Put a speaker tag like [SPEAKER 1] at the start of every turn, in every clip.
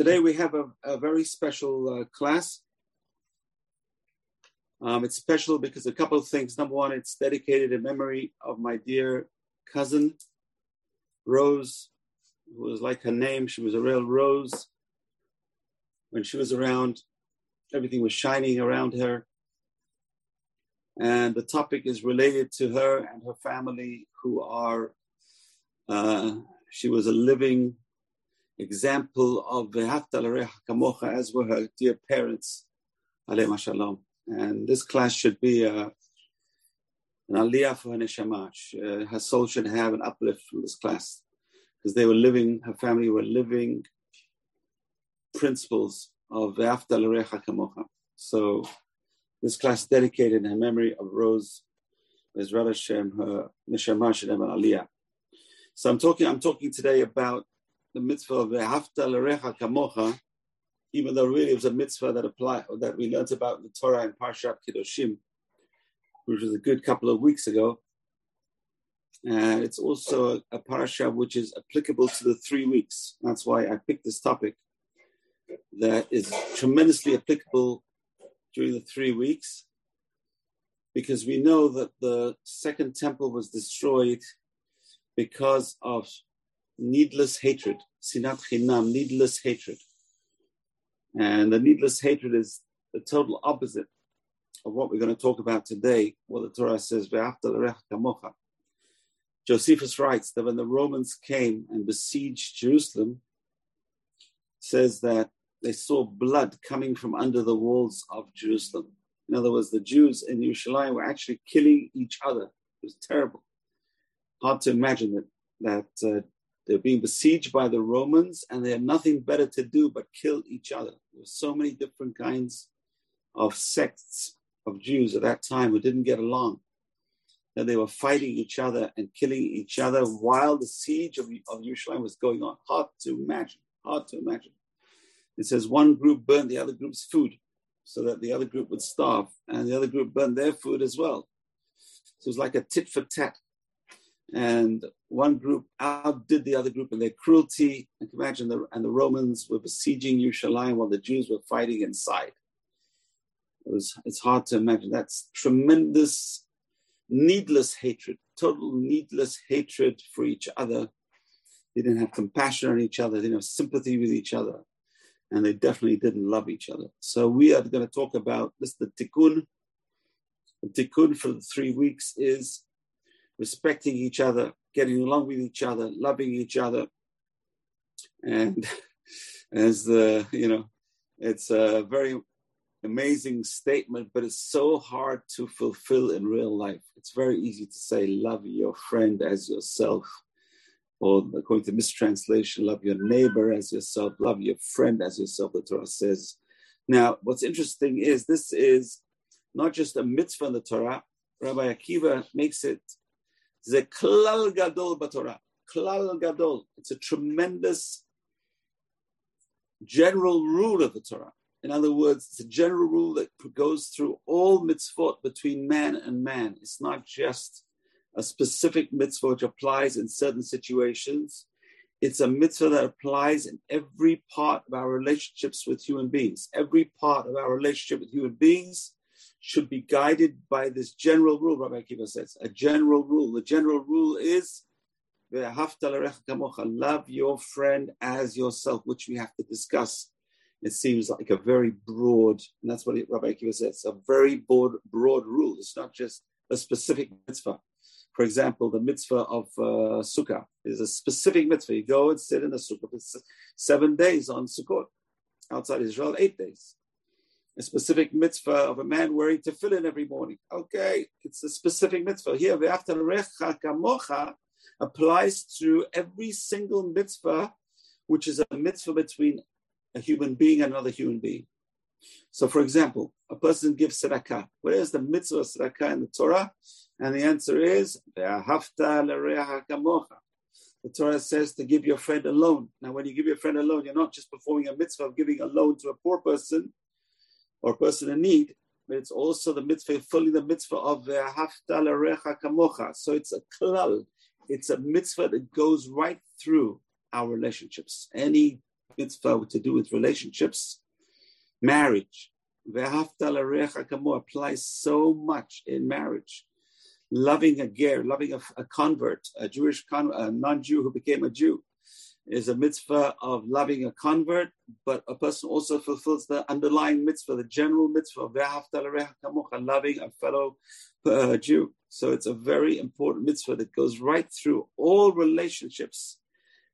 [SPEAKER 1] Today we have a, a very special uh, class. Um, it's special because a couple of things. Number one, it's dedicated in memory of my dear cousin, Rose, who was like her name. She was a real rose. When she was around, everything was shining around her. And the topic is related to her and her family, who are, uh, she was a living example of kamocha, as were her dear parents, alayhi shalom. And this class should be a, uh, an aliyah for her neshama. Uh, her soul should have an uplift from this class because they were living, her family were living principles of V'hafta kamocha. So this class dedicated in her memory of Rose Bezrat Hashem, her neshama an aliyah. So I'm talking, I'm talking today about the mitzvah of the Hafta Lerecha Kamocha, even though really it was a mitzvah that applied that we learned about in the Torah and Parshat Kedoshim, which was a good couple of weeks ago. And it's also a, a parasha which is applicable to the three weeks. That's why I picked this topic that is tremendously applicable during the three weeks, because we know that the second temple was destroyed because of needless hatred, sinat chinam, needless hatred. And the needless hatred is the total opposite of what we're going to talk about today, what the Torah says, kamocha. Josephus writes that when the Romans came and besieged Jerusalem, says that they saw blood coming from under the walls of Jerusalem. In other words, the Jews in Yerushalayim were actually killing each other. It was terrible. Hard to imagine that that uh, they're being besieged by the Romans and they had nothing better to do but kill each other. There were so many different kinds of sects of Jews at that time who didn't get along. And they were fighting each other and killing each other while the siege of, of Yerushalayim was going on. Hard to imagine. Hard to imagine. It says one group burned the other group's food so that the other group would starve, and the other group burned their food as well. So it was like a tit for tat and one group outdid the other group in their cruelty. I can imagine the and the Romans were besieging Yerushalayim while the Jews were fighting inside. It was it's hard to imagine. That's tremendous, needless hatred, total needless hatred for each other. They didn't have compassion on each other. They didn't have sympathy with each other, and they definitely didn't love each other. So we are going to talk about this. The tikkun. The tikkun for the three weeks is respecting each other, getting along with each other, loving each other. And as the, you know, it's a very amazing statement, but it's so hard to fulfill in real life. It's very easy to say, love your friend as yourself. Or according to mistranslation, love your neighbor as yourself, love your friend as yourself, the Torah says. Now, what's interesting is this is not just a mitzvah in the Torah. Rabbi Akiva makes it the klal gadol b'Torah. Klal gadol. It's a tremendous general rule of the Torah. In other words, it's a general rule that goes through all mitzvot between man and man. It's not just a specific mitzvah which applies in certain situations. It's a mitzvah that applies in every part of our relationships with human beings. Every part of our relationship with human beings should be guided by this general rule, Rabbi Akiva says, a general rule. The general rule is love your friend as yourself, which we have to discuss. It seems like a very broad, and that's what Rabbi Akiva says, a very broad, broad rule. It's not just a specific mitzvah. For example, the mitzvah of uh, Sukkah is a specific mitzvah. You go and sit in the Sukkah for seven days on Sukkot. Outside Israel, eight days a specific mitzvah of a man wearing tefillin every morning. Okay, it's a specific mitzvah. Here, the recha kamocha applies to every single mitzvah, which is a mitzvah between a human being and another human being. So, for example, a person gives tzedakah. Where is the mitzvah of tzedakah in the Torah? And the answer is. The Torah says to give your friend a loan. Now, when you give your friend a loan, you're not just performing a mitzvah of giving a loan to a poor person, or person in need, but it's also the mitzvah, fully the mitzvah of haftal recha kamocha. So it's a klal. It's a mitzvah that goes right through our relationships. Any mitzvah to do with relationships, marriage. Vehaftal arecha kamocha applies so much in marriage. Loving a ger, loving a, a convert, a Jewish con, a non-Jew who became a Jew, is a mitzvah of loving a convert, but a person also fulfills the underlying mitzvah, the general mitzvah of loving a fellow uh, Jew. So it's a very important mitzvah that goes right through all relationships.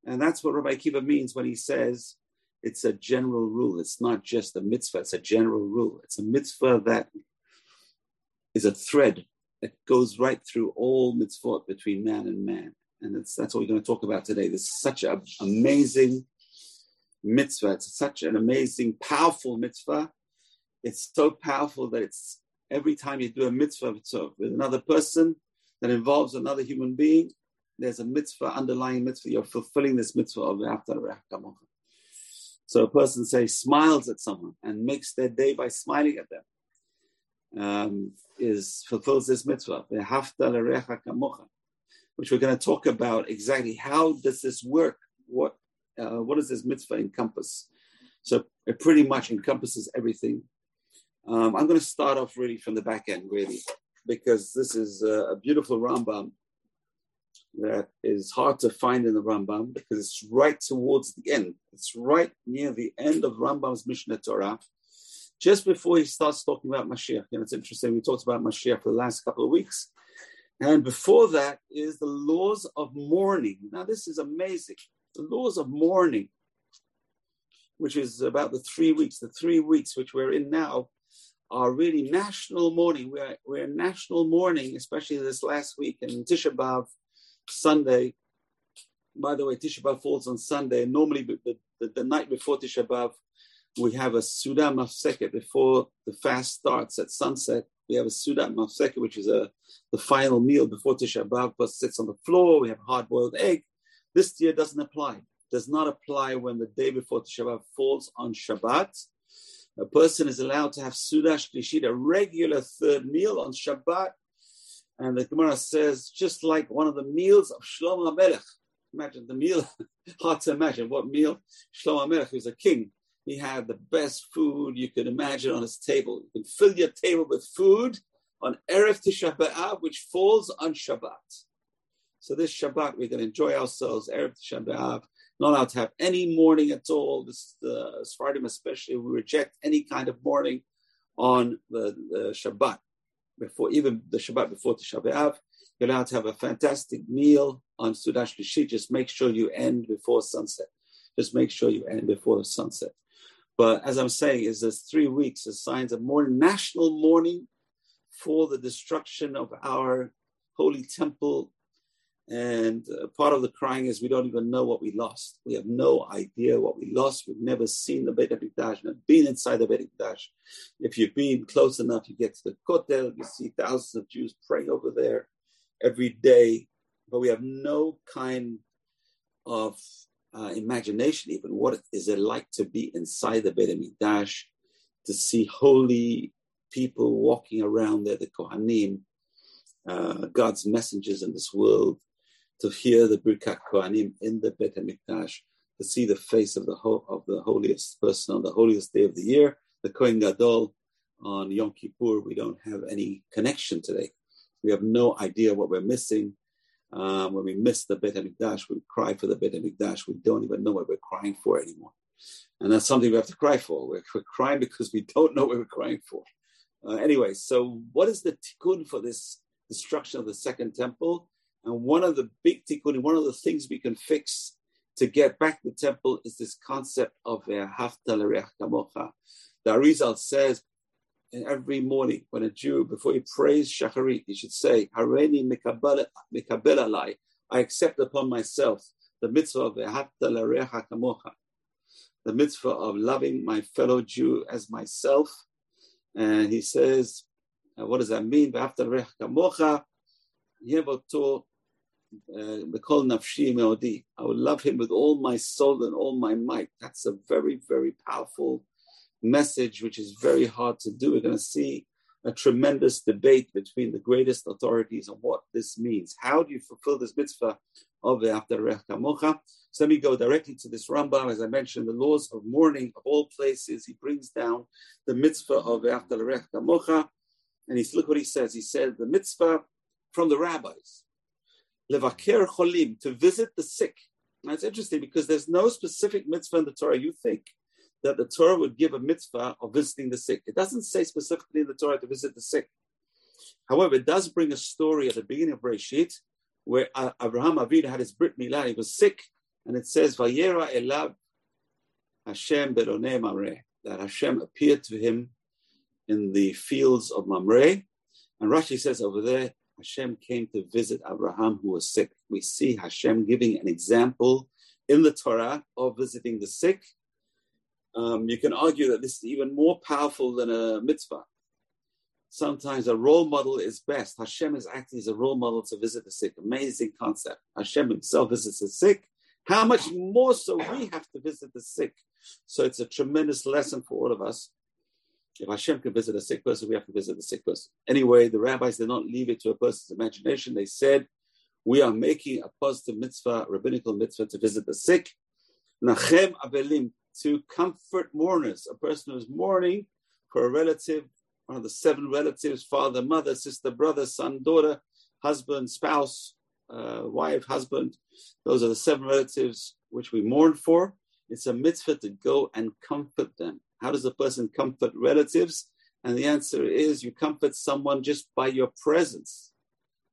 [SPEAKER 1] And that's what Rabbi Akiva means when he says it's a general rule. It's not just a mitzvah, it's a general rule. It's a mitzvah that is a thread that goes right through all mitzvot between man and man. And that's, that's what we're going to talk about today. This is such an amazing mitzvah. It's such an amazing, powerful mitzvah. It's so powerful that it's every time you do a mitzvah with another person that involves another human being, there's a mitzvah, underlying mitzvah. You're fulfilling this mitzvah of. So a person, say, smiles at someone and makes their day by smiling at them. Um, is fulfills this mitzvah, which we're going to talk about exactly how does this work? What uh, what does this mitzvah encompass? So it pretty much encompasses everything. Um, I'm going to start off really from the back end, really, because this is a, a beautiful Rambam that is hard to find in the Rambam because it's right towards the end. It's right near the end of Rambam's Mishnah Torah, just before he starts talking about Mashiach. And it's interesting, we talked about Mashiach for the last couple of weeks. And before that is the laws of mourning. Now, this is amazing. The laws of mourning, which is about the three weeks, the three weeks which we're in now, are really national mourning. We're, we're national mourning, especially this last week in Tisha B'Av, Sunday. By the way, Tisha B'Av falls on Sunday. Normally, the, the, the night before Tisha B'Av, we have a Suda Mafseket before the fast starts at sunset. We have a sudat Mafseket, which is a the final meal before Tisha B'Av, but sits on the floor. We have a hard boiled egg. This year doesn't apply. Does not apply when the day before Tisha B'Av falls on Shabbat. A person is allowed to have Suda Shlishit, a regular third meal on Shabbat, and the Gemara says, just like one of the meals of Shlomo Melech. Imagine the meal, hard to imagine what meal Shlomo Melech, who's a king, he have the best food you can imagine on his table. You can fill your table with food on Erev Tisha B'Av, which falls on Shabbat. So this Shabbat, going to enjoy ourselves, Erev Tisha B'Av, not allowed to have any mourning at all. This the Sephardim especially, we reject any kind of mourning on the, the Shabbat before even the Shabbat before Tisha B'Av. You're allowed to have a fantastic meal on Sudash Lishi. Just make sure you end before sunset. Just make sure you end before sunset. But as I'm saying, is there's three weeks as signs of more national mourning for the destruction of our holy temple and uh, part of the crying is we don't even know what we lost. We have no idea what we lost. We've never seen the Beit HaMikdash, never been inside the Beit HaMikdash. If you've been close enough, you get to the Kotel, you see thousands of Jews praying over there every day. But we have no kind of uh, imagination, even what is it like to be inside the Beit HaMikdash, to see holy people walking around there, the Kohanim, uh, God's messengers in this world, to hear the Birkat Kohanim in the Bet HaMikdash, to see the face of the ho- of the holiest person on the holiest day of the year, the Kohen Gadol on Yom Kippur. We don't have any connection today. We have no idea what we're missing. Um, when we miss the Bet HaMikdash, we cry for the Bet HaMikdash. We don't even know what we're crying for anymore. And that's something we have to cry for. We're, we're crying because we don't know what we're crying for. Uh, anyway, so what is the tikkun for this destruction of the second temple? And one of the big tikkunim, one of the things we can fix to get back the temple is this concept of a haftal kamocha. The Arizal says in every morning when a Jew, before he prays shacharit, he should say, Hareni mikabel alai, I accept upon myself the mitzvah of haftal kamocha, the mitzvah of loving my fellow Jew as myself. And he says, uh, what does that mean? Haftal kamocha, uh, I would love him with all my soul and all my might. That's a very, very powerful message, which is very hard to do. We're going to see a tremendous debate between the greatest authorities on what this means. How do you fulfill this mitzvah of the Aftarech Kamocha? So let me go directly to this Rambam. As I mentioned, the laws of mourning of all places, he brings down the mitzvah of Aftarech Kamocha. And he's, look what he says. He said the mitzvah from the rabbis, levaker cholim, to visit the sick. Now it's interesting because there's no specific mitzvah in the Torah. You think that the Torah would give a mitzvah of visiting the sick. It doesn't say specifically in the Torah to visit the sick. However, it does bring a story at the beginning of Bereshit where Abraham Avinu had his Brit Milah, he was sick, and it says, Vayera elav Hashem beloneh Mamre, that Hashem appeared to him in the fields of Mamre. And Rashi says over there, Hashem came to visit Abraham who was sick. We see Hashem giving an example in the Torah of visiting the sick um, you can argue that this is even more powerful than a mitzvah. Sometimes a role model is best. Hashem is acting as a role model to visit the sick. Amazing concept. Hashem himself visits the sick. How much more so we have to visit the sick? So it's a tremendous lesson for all of us. If Hashem can visit a sick person, we have to visit the sick person. Anyway, the rabbis did not leave it to a person's imagination. They said, we are making a positive mitzvah, rabbinical mitzvah to visit the sick. Nachem abelim, to comfort mourners, a person who's mourning for a relative, one of the seven relatives, father, mother, sister, brother, son, daughter, husband, spouse, uh, wife, husband. Those are the seven relatives which we mourn for. It's a mitzvah to go and comfort them. How does a person comfort relatives? And the answer is you comfort someone just by your presence,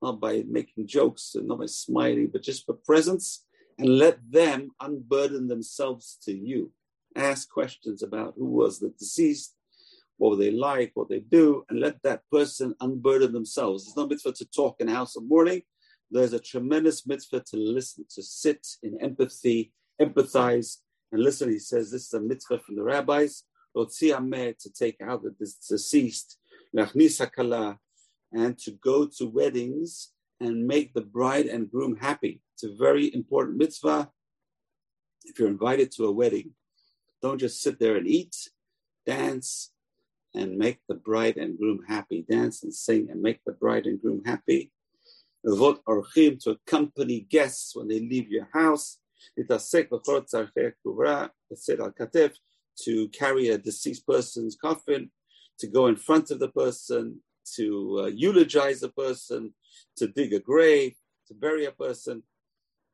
[SPEAKER 1] not by making jokes and not by smiling, but just by presence, and let them unburden themselves to you ask questions about who was the deceased, what were they like, what they do, and let that person unburden themselves. There's no mitzvah to talk in a house of mourning. There's a tremendous mitzvah to listen, to sit in empathy, empathize, and listen. He says this is a mitzvah from the rabbis, to take out the deceased, and to go to weddings and make the bride and groom happy. It's a very important mitzvah. If you're invited to a wedding, don't just sit there and eat, dance, and make the bride and groom happy. Dance and sing and make the bride and groom happy. Vot orchim to accompany guests when they leave your house. To carry a deceased person's coffin, to go in front of the person, to uh, eulogize a person, to dig a grave, to bury a person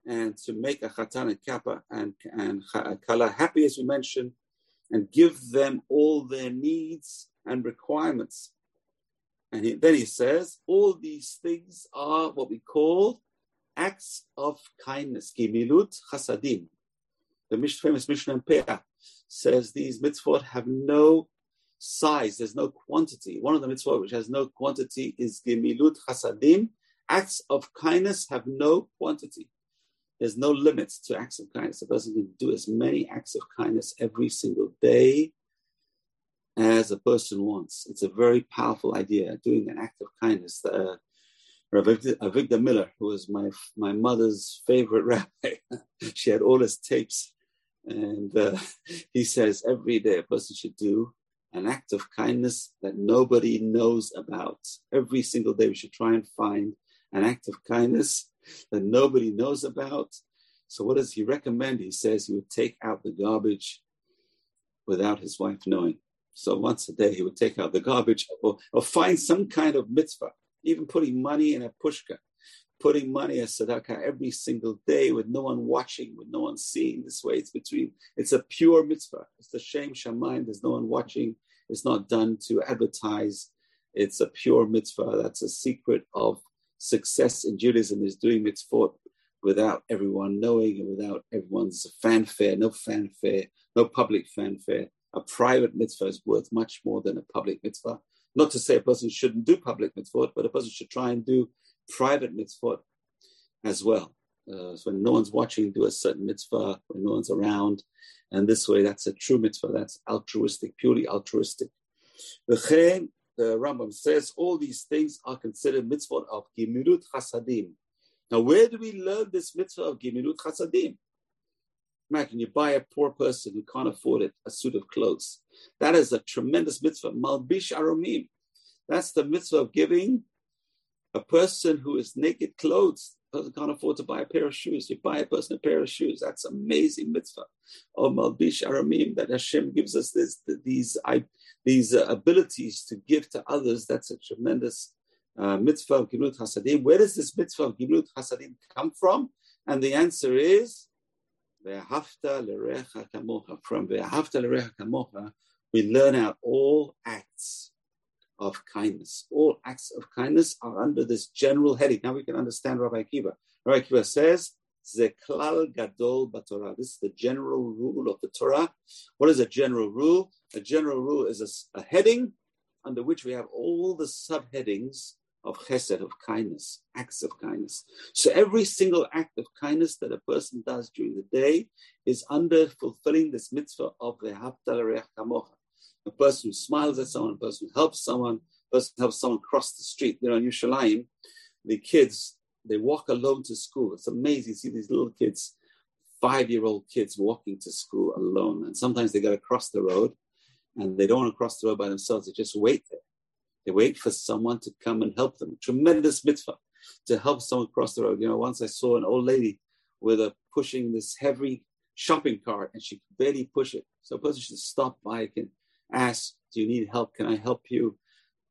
[SPEAKER 1] and to make a chatan and kappa and, and uh, kala happy, as we mentioned, and give them all their needs and requirements. And he, then he says, all these things are what we call acts of kindness, gimilut chasadim. The famous Mishnah Peah says these mitzvot have no size, there's no quantity. One of the mitzvot which has no quantity is gimilut chasadim. Acts of kindness have no quantity. There's no limits to acts of kindness. A person can do as many acts of kindness every single day as a person wants. It's a very powerful idea, doing an act of kindness. Uh, Avigdor Miller, who was my my mother's favorite rabbi, she had all his tapes, and uh, he says every day a person should do an act of kindness that nobody knows about. Every single day we should try and find an act of kindness that nobody knows about. So, what does he recommend? He says he would take out the garbage without his wife knowing. So, once a day, he would take out the garbage or, or find some kind of mitzvah, even putting money in a pushka, putting money as tzedakah every single day with no one watching, with no one seeing. This way, it's between, it's a pure mitzvah. It's the shame shamayim, there's no one watching. It's not done to advertise. It's a pure mitzvah. That's a secret of success in Judaism is doing mitzvot without everyone knowing and without everyone's fanfare, no fanfare, no public fanfare. A private mitzvah is worth much more than a public mitzvah. Not to say a person shouldn't do public mitzvot, but a person should try and do private mitzvot as well. Uh, so when no one's watching, do a certain mitzvah when no one's around. And this way, that's a true mitzvah. That's altruistic, purely altruistic the Rambam says all these things are considered mitzvot of Gimilut Chasadim. Now, where do we learn this mitzvah of Gimilut Chasadim? Imagine you buy a poor person who can't afford it a suit of clothes. That is a tremendous mitzvah. Malbish Aromim. That's the mitzvah of giving a person who is naked clothes person can't afford to buy a pair of shoes. You buy a person a pair of shoes. That's amazing mitzvah. Oh, Malbish Aramim, that Hashem gives us this, these, these uh, abilities to give to others. That's a tremendous uh, mitzvah of Gimlut Hasadim. Where does this mitzvah of Gimlut Hasadim come from? And the answer is. From Ve'ahavta lerecha kamocha, we learn out all acts of kindness. All acts of kindness are under this general heading. Now we can understand Rabbi Akiva. Rabbi Akiva says, Zeklal Gadol Batorah. This is the general rule of the Torah. What is a general rule? A general rule is a, a heading under which we have all the subheadings of chesed, of kindness, acts of kindness. So every single act of kindness that a person does during the day is under fulfilling this mitzvah of the Haftal Kamocha a person who smiles at someone, a person who helps someone, a person who helps someone cross the street. You know, in Yerushalayim, the kids, they walk alone to school. It's amazing. You see these little kids, five-year-old kids walking to school alone. And sometimes they got to cross the road and they don't want to cross the road by themselves. They just wait there. They wait for someone to come and help them. Tremendous mitzvah to help someone cross the road. You know, once I saw an old lady with a pushing this heavy shopping cart and she could barely push it. So a person should stop by and ask, Do you need help? Can I help you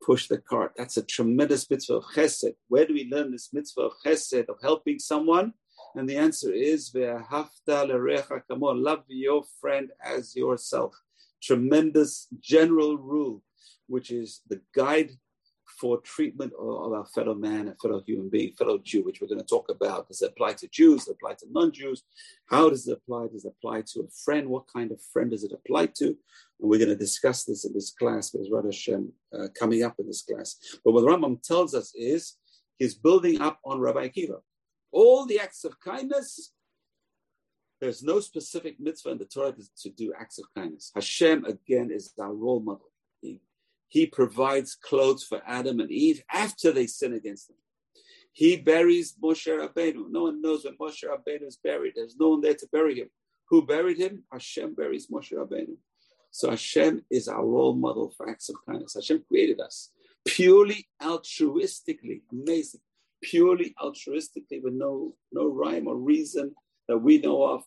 [SPEAKER 1] push the cart? That's a tremendous mitzvah of chesed. Where do we learn this mitzvah of chesed, of helping someone? And the answer is, love your friend as yourself. Tremendous general rule, which is the guide for treatment of our fellow man, a fellow human being, fellow Jew, which we're going to talk about. Does it apply to Jews? Does it apply to non-Jews? How does it apply? Does it apply to a friend? What kind of friend does it apply to? And we're going to discuss this in this class, because Radha Hashem uh, coming up in this class. But what Rambam tells us is he's building up on Rabbi Akiva. All the acts of kindness, there's no specific mitzvah in the Torah to, to do acts of kindness. Hashem, again, is our role model. He provides clothes for Adam and Eve after they sin against him. He buries Moshe Rabbeinu. No one knows when Moshe Rabbeinu is buried. There's no one there to bury him. Who buried him? Hashem buries Moshe Rabbeinu. So Hashem is our role model for acts of kindness. Hashem created us purely altruistically. Amazing. Purely altruistically with no, no rhyme or reason that we know of.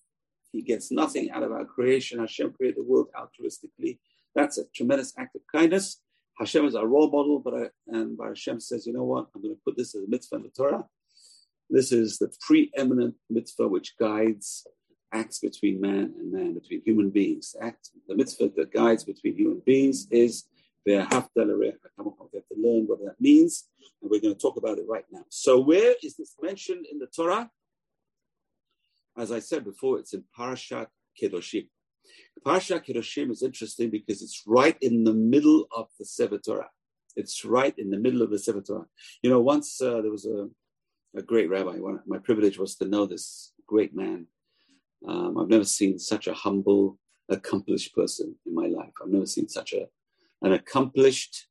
[SPEAKER 1] He gets nothing out of our creation. Hashem created the world altruistically. That's a tremendous act of kindness. Hashem is our role model, but I, and Hashem says, you know what? I'm going to put this as a mitzvah in the Torah. This is the preeminent mitzvah which guides acts between man and man, between human beings. Act, the mitzvah that guides between human beings is we have to learn what that means, and we're going to talk about it right now. So, where is this mentioned in the Torah? As I said before, it's in Parashat Kedoshim. Parsha Kedoshim is interesting because it's right in the middle of the Sefer Torah. It's right in the middle of the Sefer Torah. You know, once uh, there was a, a great rabbi. One, my privilege was to know this great man. Um, I've never seen such a humble, accomplished person in my life. I've never seen such a an accomplished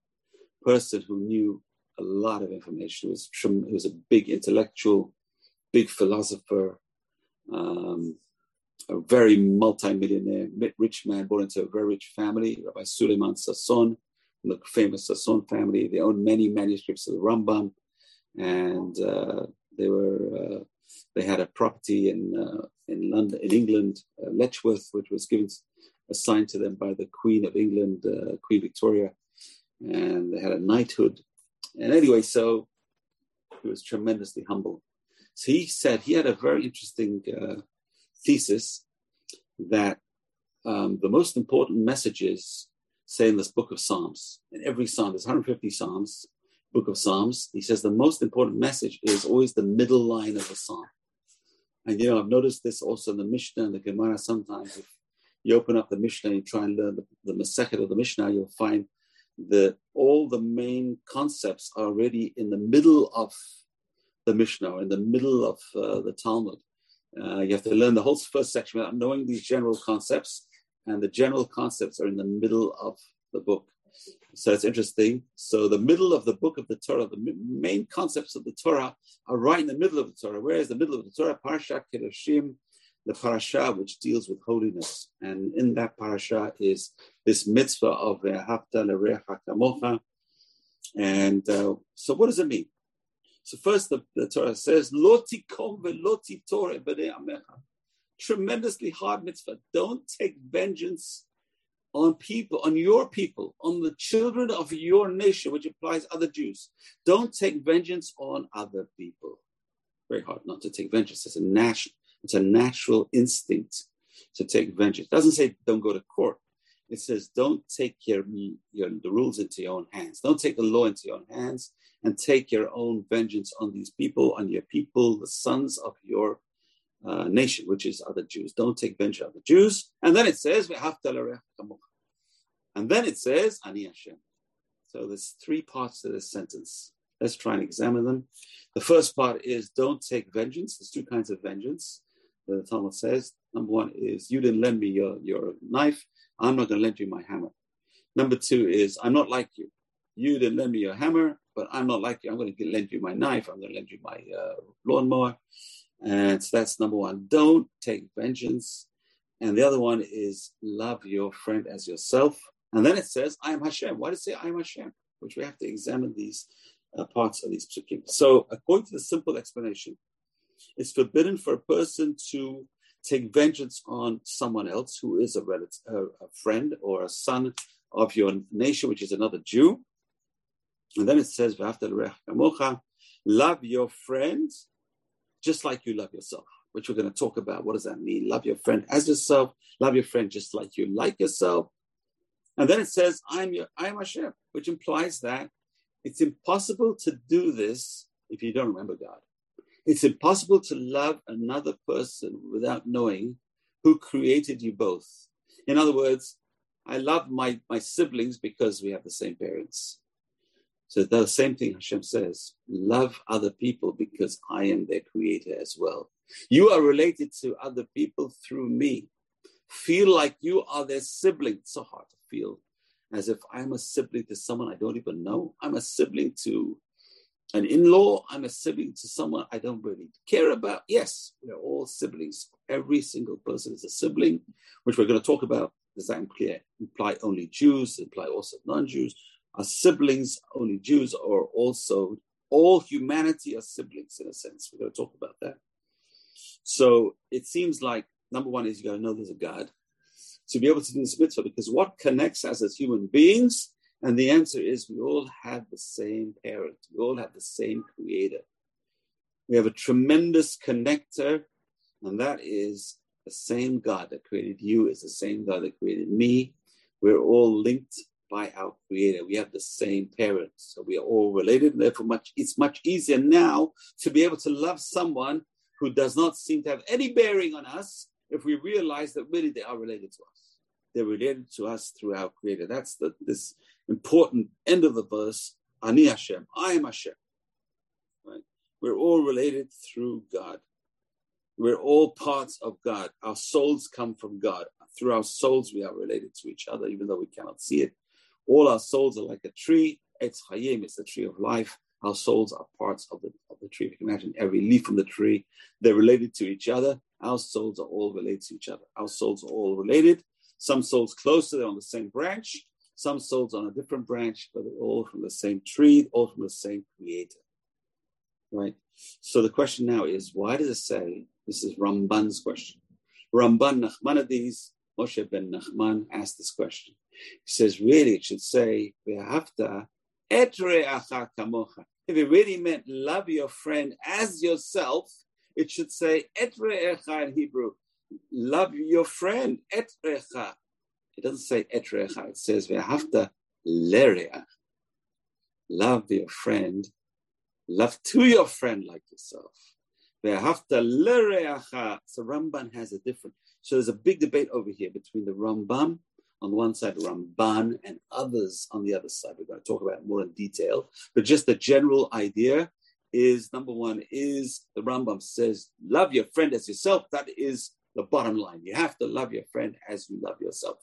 [SPEAKER 1] person who knew a lot of information. He was, he was a big intellectual, big philosopher. Um, a very multi-millionaire, rich man born into a very rich family, Rabbi Suleiman Sassoon, the famous Sassoon family. They owned many manuscripts of the Rambam, and uh, they were uh, they had a property in uh, in London, in England, uh, Letchworth, which was given assigned to them by the Queen of England, uh, Queen Victoria, and they had a knighthood. And anyway, so he was tremendously humble. So he said he had a very interesting uh, thesis that um, the most important messages say in this book of Psalms. In every Psalm, there's 150 Psalms, book of Psalms. He says the most important message is always the middle line of the Psalm. And you know, I've noticed this also in the Mishnah and the Gemara. Sometimes, if you open up the Mishnah and you try and learn the, the Masechet of the Mishnah, you'll find that all the main concepts are already in the middle of the Mishnah, or in the middle of uh, the Talmud. Uh, you have to learn the whole first section without knowing these general concepts, and the general concepts are in the middle of the book. So it's interesting. So the middle of the book of the Torah, the main concepts of the Torah are right in the middle of the Torah. Where is the middle of the Torah? Parashat Kedoshim, the parasha which deals with holiness, and in that parasha is this mitzvah of Hafta Lerecha Kamocha, And uh, so, what does it mean? So, first, the, the Torah says, "Loti kom veloti Torah amecha." Tremendously hard mitzvah. Don't take vengeance on people, on your people, on the children of your nation, which implies other Jews. Don't take vengeance on other people. Very hard not to take vengeance. It's a natural, it's a natural instinct to take vengeance. It doesn't say don't go to court. It says don't take your, your the rules into your own hands. Don't take the law into your own hands and take your own vengeance on these people, on your people, the sons of your uh, nation, which is other Jews. Don't take vengeance on the Jews. And then it says, and then it says, Ani Hashem. So there's three parts to this sentence. Let's try and examine them. The first part is don't take vengeance. There's two kinds of vengeance. The Talmud says, number one is you didn't lend me your, your knife. I'm not going to lend you my hammer. Number two is I'm not like you. You didn't lend me your hammer, but I'm not like you. I'm going to lend you my knife. I'm going to lend you my uh, lawnmower. And so that's number one. Don't take vengeance. And the other one is love your friend as yourself. And then it says, I am Hashem. Why does it say I am Hashem? Which we have to examine these uh, parts of these psukim. So, according to the simple explanation, it's forbidden for a person to take vengeance on someone else who is a relative, a friend or a son of your nation, which is another Jew. And then it says, love your friends just like you love yourself, which we're going to talk about. What does that mean? Love your friend as yourself, love your friend just like you like yourself. And then it says, I'm your I'm Hashem, which implies that it's impossible to do this if you don't remember God. It's impossible to love another person without knowing who created you both. In other words, I love my, my siblings because we have the same parents. So the same thing Hashem says love other people because I am their creator as well. You are related to other people through me. Feel like you are their sibling. It's so hard to feel as if I'm a sibling to someone I don't even know. I'm a sibling to an in law. I'm a sibling to someone I don't really care about. Yes, we're all siblings. Every single person is a sibling, which we're going to talk about. Does that imply, imply only Jews, imply also non Jews? Are siblings only Jews, or also all humanity are siblings in a sense? We're going to talk about that. So it seems like number one is you got to know there's a God to be able to do this mitzvah because what connects us as human beings? And the answer is we all have the same parent, we all have the same creator. We have a tremendous connector, and that is the same God that created you, is the same God that created me. We're all linked by our creator. We have the same parents, so we are all related. Therefore, much it's much easier now to be able to love someone who does not seem to have any bearing on us if we realize that really they are related to us. They're related to us through our creator. That's the this important end of the verse. Ani Hashem, I am Hashem. Right? We're all related through God. We're all parts of God. Our souls come from God. Through our souls, we are related to each other, even though we cannot see it. All our souls are like a tree. It's Hayim, it's the tree of life. Our souls are parts of the, of the tree. If you can imagine every leaf from the tree, they're related to each other. Our souls are all related to each other. Our souls are all related. Some souls closer, they're on the same branch. Some souls on a different branch, but all from the same tree, all from the same creator. Right? So the question now is, why does it say, this is Ramban's question. Ramban Nachmanides, Moshe ben Nachman asked this question. He says, really, it should say, Ve'ahavta etre kamocha. If it really meant love your friend as yourself, it should say etre echa in Hebrew. Love your friend, etrecha. It doesn't say etrecha, it says ve'ahavta lereach. Love your friend, love to your friend like yourself. Ve'ahavta lereacha. So Ramban has a different. So there's a big debate over here between the Rambam on one side, Ramban, and others on the other side. We're going to talk about it more in detail. But just the general idea is number one is the Rambam says, love your friend as yourself. That is the bottom line. You have to love your friend as you love yourself.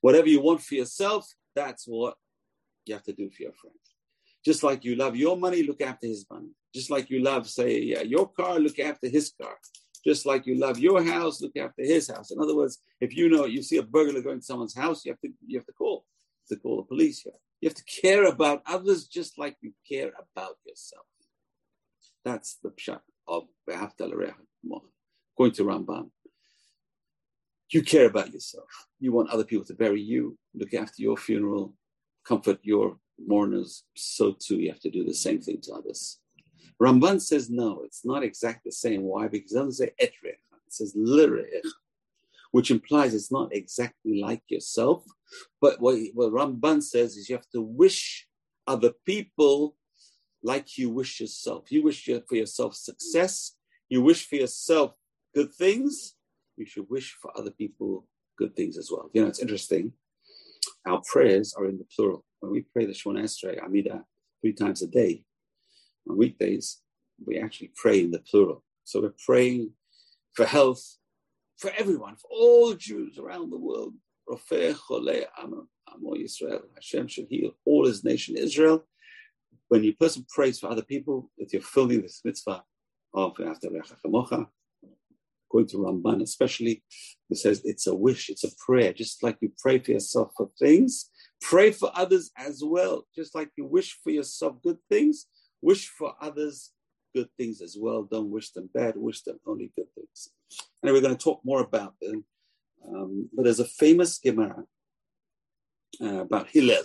[SPEAKER 1] Whatever you want for yourself, that's what you have to do for your friend. Just like you love your money, look after his money. Just like you love, say, uh, your car, look after his car. Just like you love your house, look after his house. In other words, if you know you see a burglar going to someone's house, you have to you have to call to call the police. You have to care about others just like you care about yourself. That's the pshat of going to Rambam. You care about yourself. You want other people to bury you, look after your funeral, comfort your mourners. So too, you have to do the same thing to others. Ramban says no, it's not exactly the same. Why? Because it doesn't say etrech, it says lirech, which implies it's not exactly like yourself. But what, what Ramban says is you have to wish other people like you wish yourself. You wish for yourself success, you wish for yourself good things, you should wish for other people good things as well. You know, it's interesting. Our prayers are in the plural. When we pray the Shemona Esrei, Amida, three times a day, on weekdays, we actually pray in the plural. So we're praying for health for everyone, for all Jews around the world. Amo Israel. Hashem should heal all his nation Israel. When you person prays for other people, that you're fulfilling this mitzvah of Chamocha, going to Ramban especially, who says it's a wish, it's a prayer, just like you pray for yourself for things, pray for others as well. Just like you wish for yourself good things, wish for others good things as well. Don't wish them bad, wish them only good things. And we're going to talk more about them. Um, but there's a famous Gemara uh, about Hillel.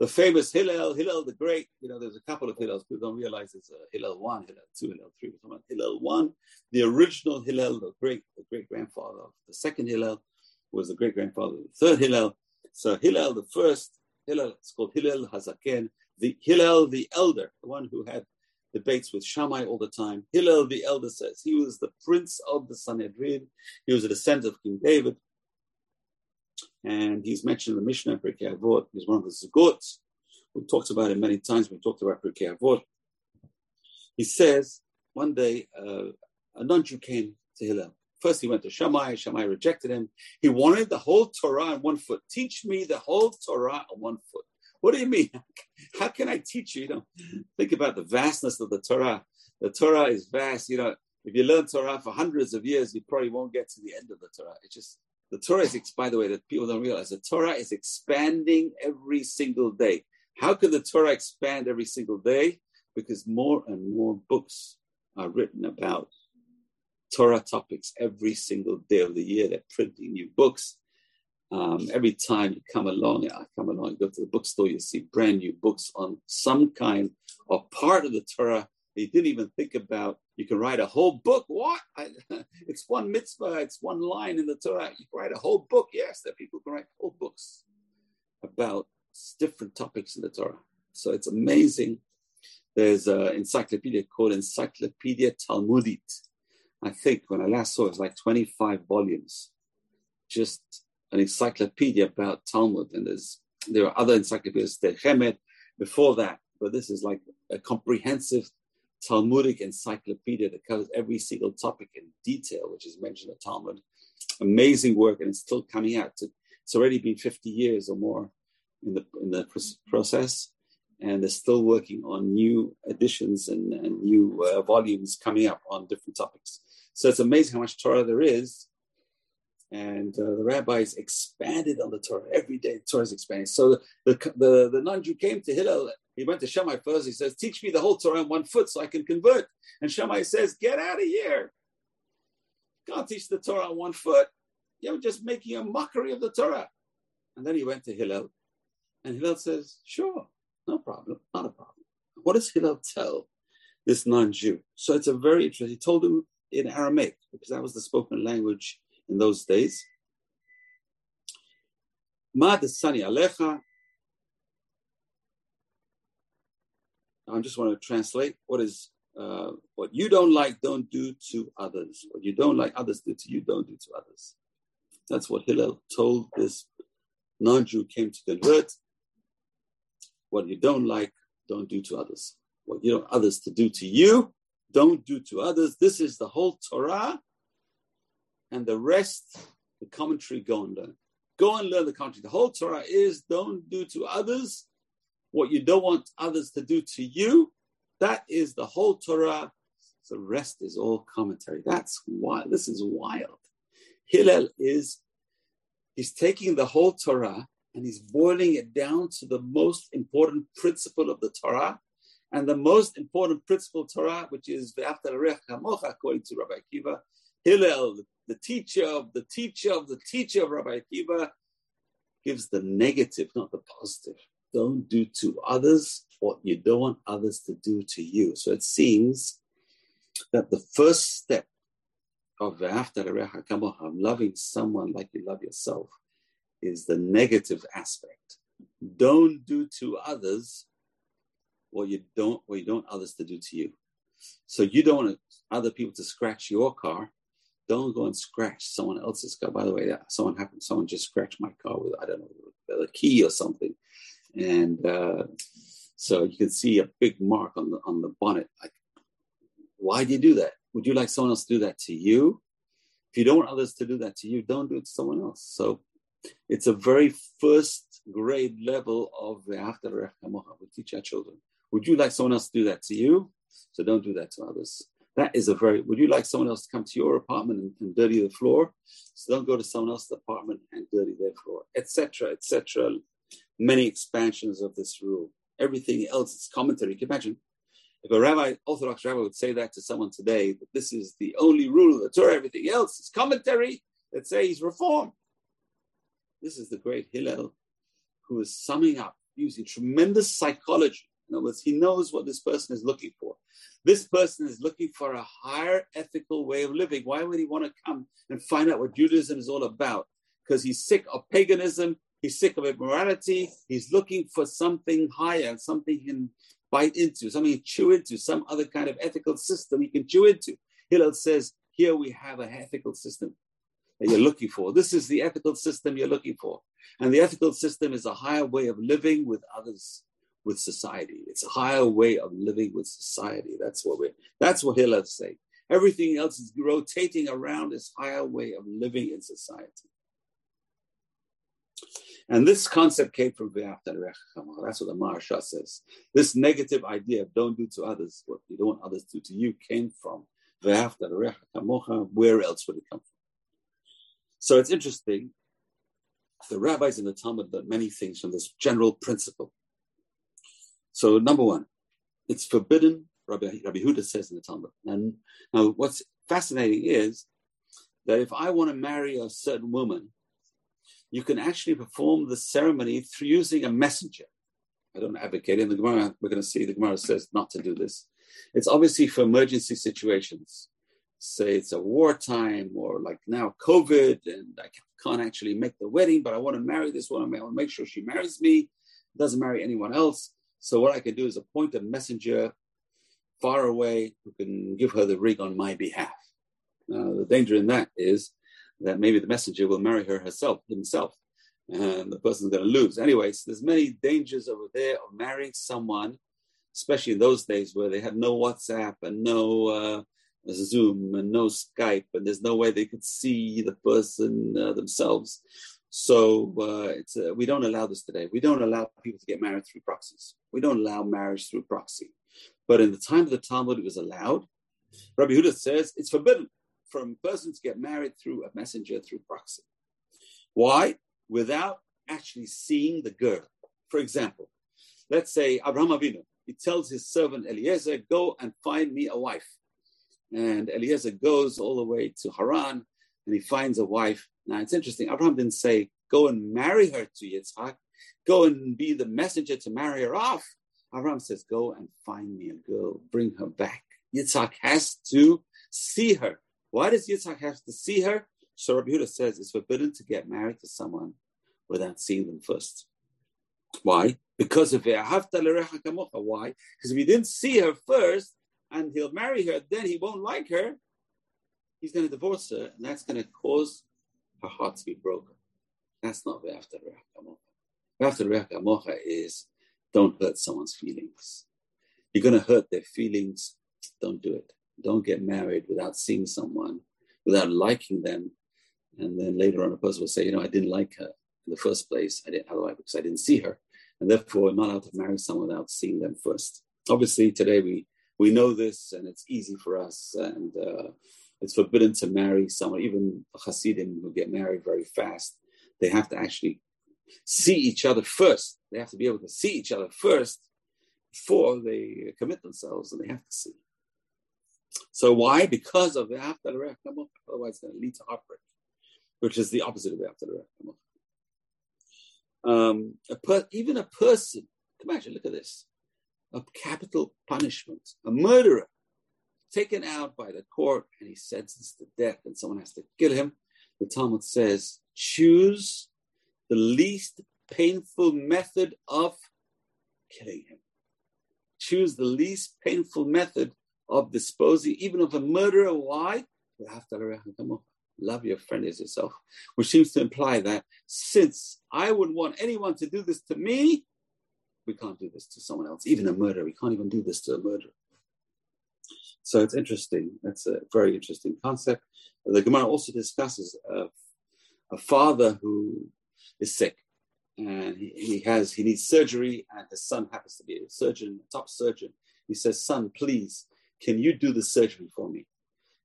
[SPEAKER 1] The famous Hillel, Hillel the Great, you know, there's a couple of Hillels. People don't realize there's a uh, Hillel 1, Hillel 2, Hillel 3. We're talking about Hillel 1, the original Hillel, the great, the great grandfather of the second Hillel, was the great grandfather of the third Hillel. So Hillel, the first, Hillel, it's called Hillel Hazaken, the Hillel the elder, the one who had debates with Shammai all the time. Hillel the elder says he was the prince of the Sanhedrin. He was a descendant of King David. And he's mentioned in the Mishnah, Pirkei Avot. He's one of the Zugot. We talked about him many times. We talked about Pirkei Avot. He says, one day, uh, a non-Jew came to Hillel. First, he went to Shammai. Shammai rejected him. He wanted the whole Torah on one foot. Teach me the whole Torah on one foot. What do you mean? How can I teach you? You know, think about the vastness of the Torah. The Torah is vast. You know, if you learn Torah for hundreds of years, you probably won't get to the end of the Torah. It's just the Torah is, by the way, that people don't realize the Torah is expanding every single day. How can the Torah expand every single day? Because more and more books are written about Torah topics every single day of the year. They're printing new books. Um, every time you come along, I come along, you go to the bookstore, you see brand new books on some kind of part of the Torah you didn't even think about. You can write a whole book. What? I, it's one mitzvah, it's one line in the Torah. You can write a whole book. Yes, there people can write whole books about different topics in the Torah. So it's amazing. There's an encyclopedia called Encyclopedia Talmudit. I think when I last saw it, was like 25 volumes. Just an encyclopedia about Talmud, and there's there are other encyclopedias, the Chemed, before that, but this is like a comprehensive Talmudic encyclopedia that covers every single topic in detail, which is mentioned in Talmud. Amazing work, and it's still coming out. It's already been 50 years or more in the in the process, and they're still working on new editions and, and new uh, volumes coming up on different topics. So it's amazing how much Torah there is, and uh, the rabbis expanded on the Torah every day. The Torah is expanding. So the the, the, the non-Jew came to Hillel. He went to Shammai first. He says, "Teach me the whole Torah on one foot, so I can convert." And Shammai says, "Get out of here! Can't teach the Torah on one foot. You're just making a mockery of the Torah." And then he went to Hillel, and Hillel says, "Sure, no problem, not a problem." What does Hillel tell this non-Jew? So it's a very interesting. He told him in Aramaic because that was the spoken language in those days. Ma alecha. I just want to translate what is uh, what you don't like, don't do to others. What you don't like others do to you, don't do to others. That's what Hillel told this non-Jew came to convert. What you don't like, don't do to others. What you don't want others to do to you, don't do to others. This is the whole Torah and the rest, the commentary, go and learn. Go and learn the commentary. The whole Torah is don't do to others what you don't want others to do to you. That is the whole Torah. The rest is all commentary. That's why This is wild. Hillel is he's taking the whole Torah and he's boiling it down to the most important principle of the Torah. And the most important principle of Torah, which is according to Rabbi Akiva, Hillel, the teacher of the teacher of the teacher of Rabbi Akiva, gives the negative, not the positive. Don't do to others what you don't want others to do to you. So it seems that the first step of loving someone like you love yourself, is the negative aspect. Don't do to others what you don't what you don't want others to do to you. So you don't want other people to scratch your car. Don't go and scratch someone else's car. By the way, someone happened. Someone just scratched my car with I don't know a key or something, and uh, so you can see a big mark on the on the bonnet. Like, why do you do that? Would you like someone else to do that to you? If you don't want others to do that to you, don't do it to someone else. So it's a very first grade level of the after we teach our children. Would you like someone else to do that to you? So don't do that to others. That is a very, would you like someone else to come to your apartment and, and dirty the floor? So don't go to someone else's apartment and dirty their floor, etc., etc. Many expansions of this rule. Everything else is commentary. You can imagine if a rabbi, Orthodox rabbi, would say that to someone today, that this is the only rule of the Torah, everything else is commentary, let's say he's reformed. This is the great Hillel who is summing up using tremendous psychology. In other words, he knows what this person is looking for. This person is looking for a higher ethical way of living. Why would he want to come and find out what Judaism is all about? Because he's sick of paganism, he's sick of immorality, he's looking for something higher, something he can bite into, something he can chew into, some other kind of ethical system he can chew into. Hillel says, here we have an ethical system that you're looking for. This is the ethical system you're looking for. And the ethical system is a higher way of living with others, with society. It's a higher way of living with society. That's what we're, that's what Hillel's saying. Everything else is rotating around this higher way of living in society. And this concept came from That's what the Maharsha says. This negative idea of don't do to others what you don't want others to do to you came from Where else would it come from? So it's interesting. The rabbis in the Talmud learn many things from this general principle. So number one, it's forbidden. Rabbi, Rabbi Huda says in the Talmud. And now, what's fascinating is that if I want to marry a certain woman, you can actually perform the ceremony through using a messenger. I don't advocate in the Gemara. We're going to see the Gemara says not to do this. It's obviously for emergency situations say it's a wartime or like now COVID and I can't actually make the wedding, but I want to marry this woman. I want to make sure she marries me, doesn't marry anyone else. So what I can do is appoint a messenger far away who can give her the ring on my behalf. Now, the danger in that is that maybe the messenger will marry her herself, himself, and the person's going to lose. Anyways, there's many dangers over there of marrying someone, especially in those days where they had no WhatsApp and no uh, Zoom and no Skype, and there's no way they could see the person uh, themselves. So uh, uh, we don't allow this today. We don't allow people to get married through proxies. We don't allow marriage through proxy. But in the time of the Talmud, it was allowed. Rabbi Huda says it's forbidden for a person to get married through a messenger through proxy. Why? Without actually seeing the girl. For example, let's say Abraham Avinu, he tells his servant Eliezer, go and find me a wife. And Eliezer goes all the way to Haran and he finds a wife. Now it's interesting. Abraham didn't say, go and marry her to Yitzhak, go and be the messenger to marry her off. Abraham says, go and find me a girl, bring her back. Yitzhak has to see her. Why does Yitzhak have to see her? So Rabbi Huda says it's forbidden to get married to someone without seeing them first. Why? Because of kamocha. Why? Because if you didn't see her first, and he'll marry her, then he won't like her. He's going to divorce her, and that's going to cause her heart to be broken. That's not Ve'after Re'ach Ve'after Re'ach is don't hurt someone's feelings. You're going to hurt their feelings, don't do it. Don't get married without seeing someone, without liking them. And then later on, a person will say, you know, I didn't like her in the first place. I didn't, how do I? Because I didn't see her. And therefore, I'm not allowed to marry someone without seeing them first. Obviously, today we we know this and it's easy for us and uh, it's forbidden to marry someone even Hasidim who get married very fast they have to actually see each other first. They have to be able to see each other first before they commit themselves, and they have to see. So why? Because of the after otherwise it's going to lead to heartbreak, which is the opposite of the after um, a per- even a person, imagine, look at this, a capital punishment, a murderer taken out by the court and he's sentenced to death and someone has to kill him. The Talmud says, choose the least painful method of killing him. Choose the least painful method of disposing even of a murderer. Why? Love your friend as yourself, which seems to imply that since I wouldn't want anyone to do this to me, we can't do this to someone else, even a murderer. We can't even do this to a murderer. So it's interesting. That's a very interesting concept. The Gemara also discusses a, a father who is sick and he, he, has he needs surgery and his son happens to be a surgeon, a top surgeon. He says, "Son, please, can you do the surgery for me?"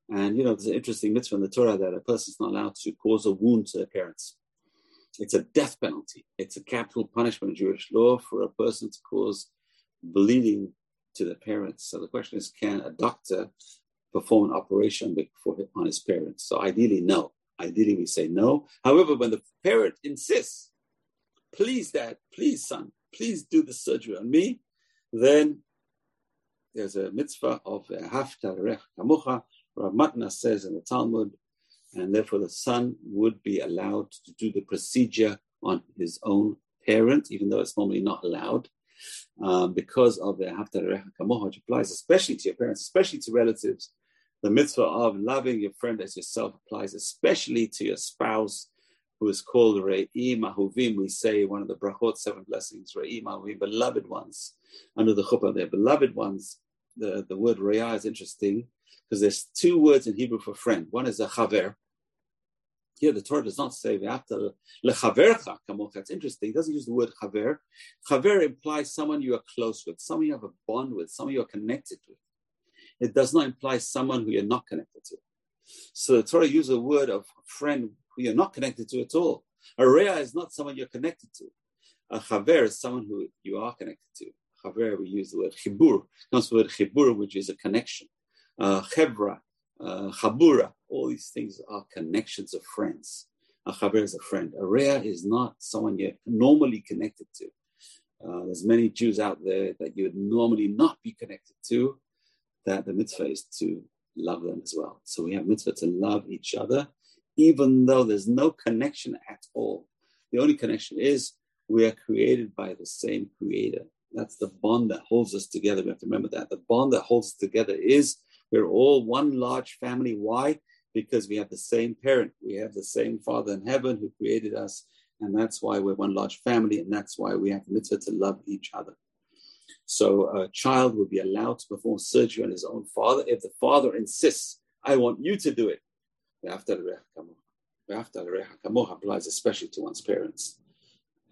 [SPEAKER 1] And you know, there's an interesting mitzvah in the Torah that a person's not allowed to cause a wound to their parents. It's a death penalty. It's a capital punishment in Jewish law for a person to cause bleeding to the parents. So the question is, can a doctor perform an operation before on his parents? So ideally, no. Ideally, we say no. However, when the parent insists, please, dad, please, son, please do the surgery on me, then there's a mitzvah of haftar rech kamucha. Rav Matna says in the Talmud, and therefore the son would be allowed to do the procedure on his own parent, even though it's normally not allowed um, because of the Haftar Kamoha, which applies especially to your parents, especially to relatives. The mitzvah of loving your friend as yourself applies especially to your spouse, who is called Re'im Ahuvim. We say one of the brachot, seven blessings, Re'im Ahuvim, beloved ones. Under the chuppah, they're beloved ones. The, the word Re'ah is interesting because there's two words in Hebrew for friend. One is a chaver, here, the Torah does not say after lechavercha kamocha. It's interesting. It doesn't use the word chaver. Chaver implies someone you are close with, someone you have a bond with, someone you are connected with. It does not imply someone who you're not connected to. So the Torah uses a word of friend who you're not connected to at all. A rea is not someone you're connected to. A chaver is someone who you are connected to. Chaver, we use the word chibur. Comes from the word chibur, which is a connection. Uh, chevra uh, chabura, all these things are connections of friends. A chaver is a friend. A rea is not someone you're normally connected to. Uh, there's many Jews out there that you would normally not be connected to, that the mitzvah is to love them as well. So we have mitzvah to love each other, even though there's no connection at all. The only connection is we are created by the same creator. That's the bond that holds us together. We have to remember that. The bond that holds us together is we're all one large family. Why? Because we have the same parent. We have the same Father in heaven who created us. And that's why we're one large family. And that's why we have mitzvah to love each other. So a child will be allowed to perform surgery on his own father if the father insists, I want you to do it. After applies especially to one's parents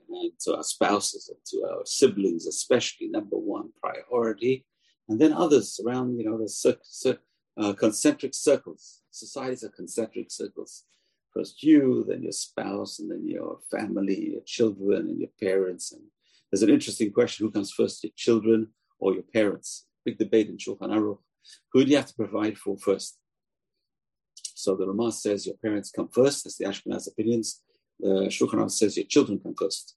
[SPEAKER 1] and to our spouses and to our siblings, especially number one priority and then others around, you know, the cir- cir- uh, concentric circles. Societies are concentric circles. First you, then your spouse, and then your family, your children, and your parents. And there's an interesting question: Who comes first, your children or your parents? Big debate in Shulchan Aruch. Who do you have to provide for first? So the Ramah says your parents come first. That's the Ashkenaz opinions. The Shulchan says your children come first.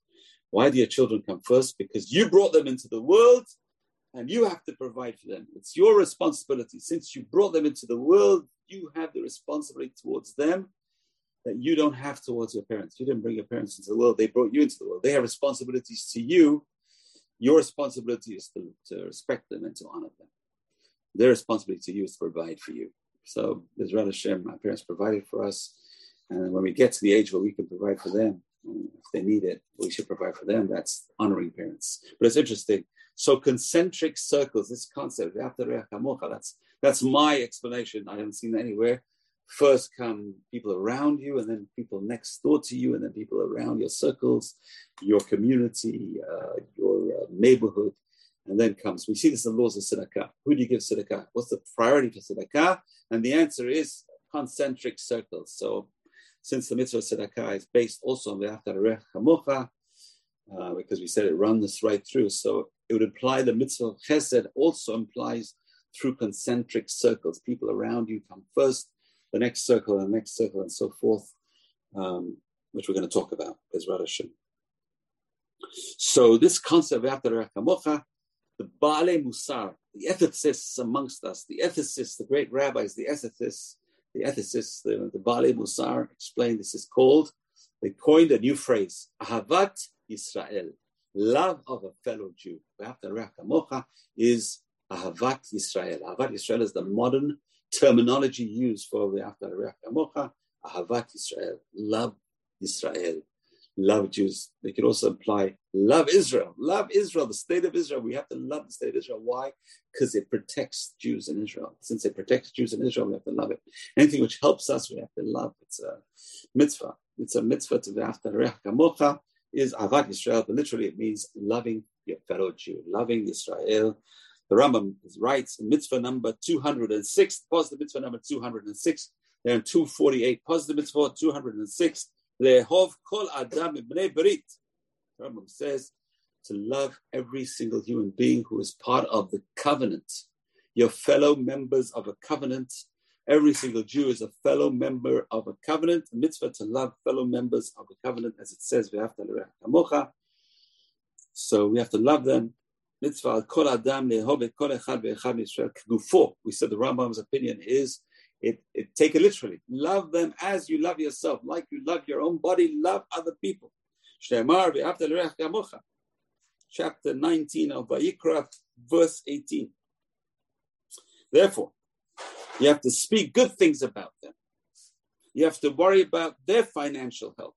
[SPEAKER 1] Why do your children come first? Because you brought them into the world and you have to provide for them. It's your responsibility. Since you brought them into the world, you have the responsibility towards them that you don't have towards your parents. You didn't bring your parents into the world, they brought you into the world. They have responsibilities to you. Your responsibility is to, to respect them and to honor them. Their responsibility to you is to provide for you. So, Israel Hashem, my parents provided for us. And when we get to the age where we can provide for them, if they need it, we should provide for them. That's honoring parents. But it's interesting so concentric circles, this concept, that's that's my explanation. I haven't seen that anywhere. First come people around you, and then people next door to you, and then people around your circles, your community, uh, your uh, neighborhood, and then comes. We see this in the laws of tzedakah. Who do you give tzedakah? What's the priority for tzedakah? And the answer is concentric circles. So, since the mitzvah of tzedakah is based also on the after kamocha, uh, because we said it runs right through. So it would imply the mitzvah of chesed also implies through concentric circles. People around you come first, the next circle, and the next circle, and so forth, um, which we're going to talk about, Bezrat Hashem. So this concept of After Kamocha, the Baale Musar, the ethicists amongst us, the ethicists, the great rabbis, the ethicists, the ethicists, the, the Baale Musar explained this is called, they coined a new phrase, Ahavat Yisrael, love of a fellow Jew. Kamocha is Ahavat Yisrael. Ahavat Yisrael is the modern terminology used for the Kamocha, Ahavat Yisrael, love Israel love Jews. They could also imply love Israel. Love Israel, the state of Israel. We have to love the state of Israel. Why? Because it protects Jews in Israel. Since it protects Jews in Israel, we have to love it. Anything which helps us, we have to love. It's a mitzvah. It's a mitzvah to the after kamocha is avat Israel, but literally it means loving your fellow Jew, loving Israel. The Rambam writes mitzvah number 206, positive mitzvah number 206, there in 248, positive mitzvah 206, Lehov kol adam ibnei berit. Rambam says to love every single human being who is part of the covenant. Your fellow members of a covenant. Every single Jew is a fellow member of a covenant. A mitzvah to love fellow members of a covenant, as it says. So we have to love them. Mitzvah kol adam lehov kol echad ve'echad Yisrael We said the Rambam's opinion is it, it, take it literally. Love them as you love yourself, like you love your own body, love other people. Chapter 19 of Vayikra, verse 18. Therefore, you have to speak good things about them. You have to worry about their financial health.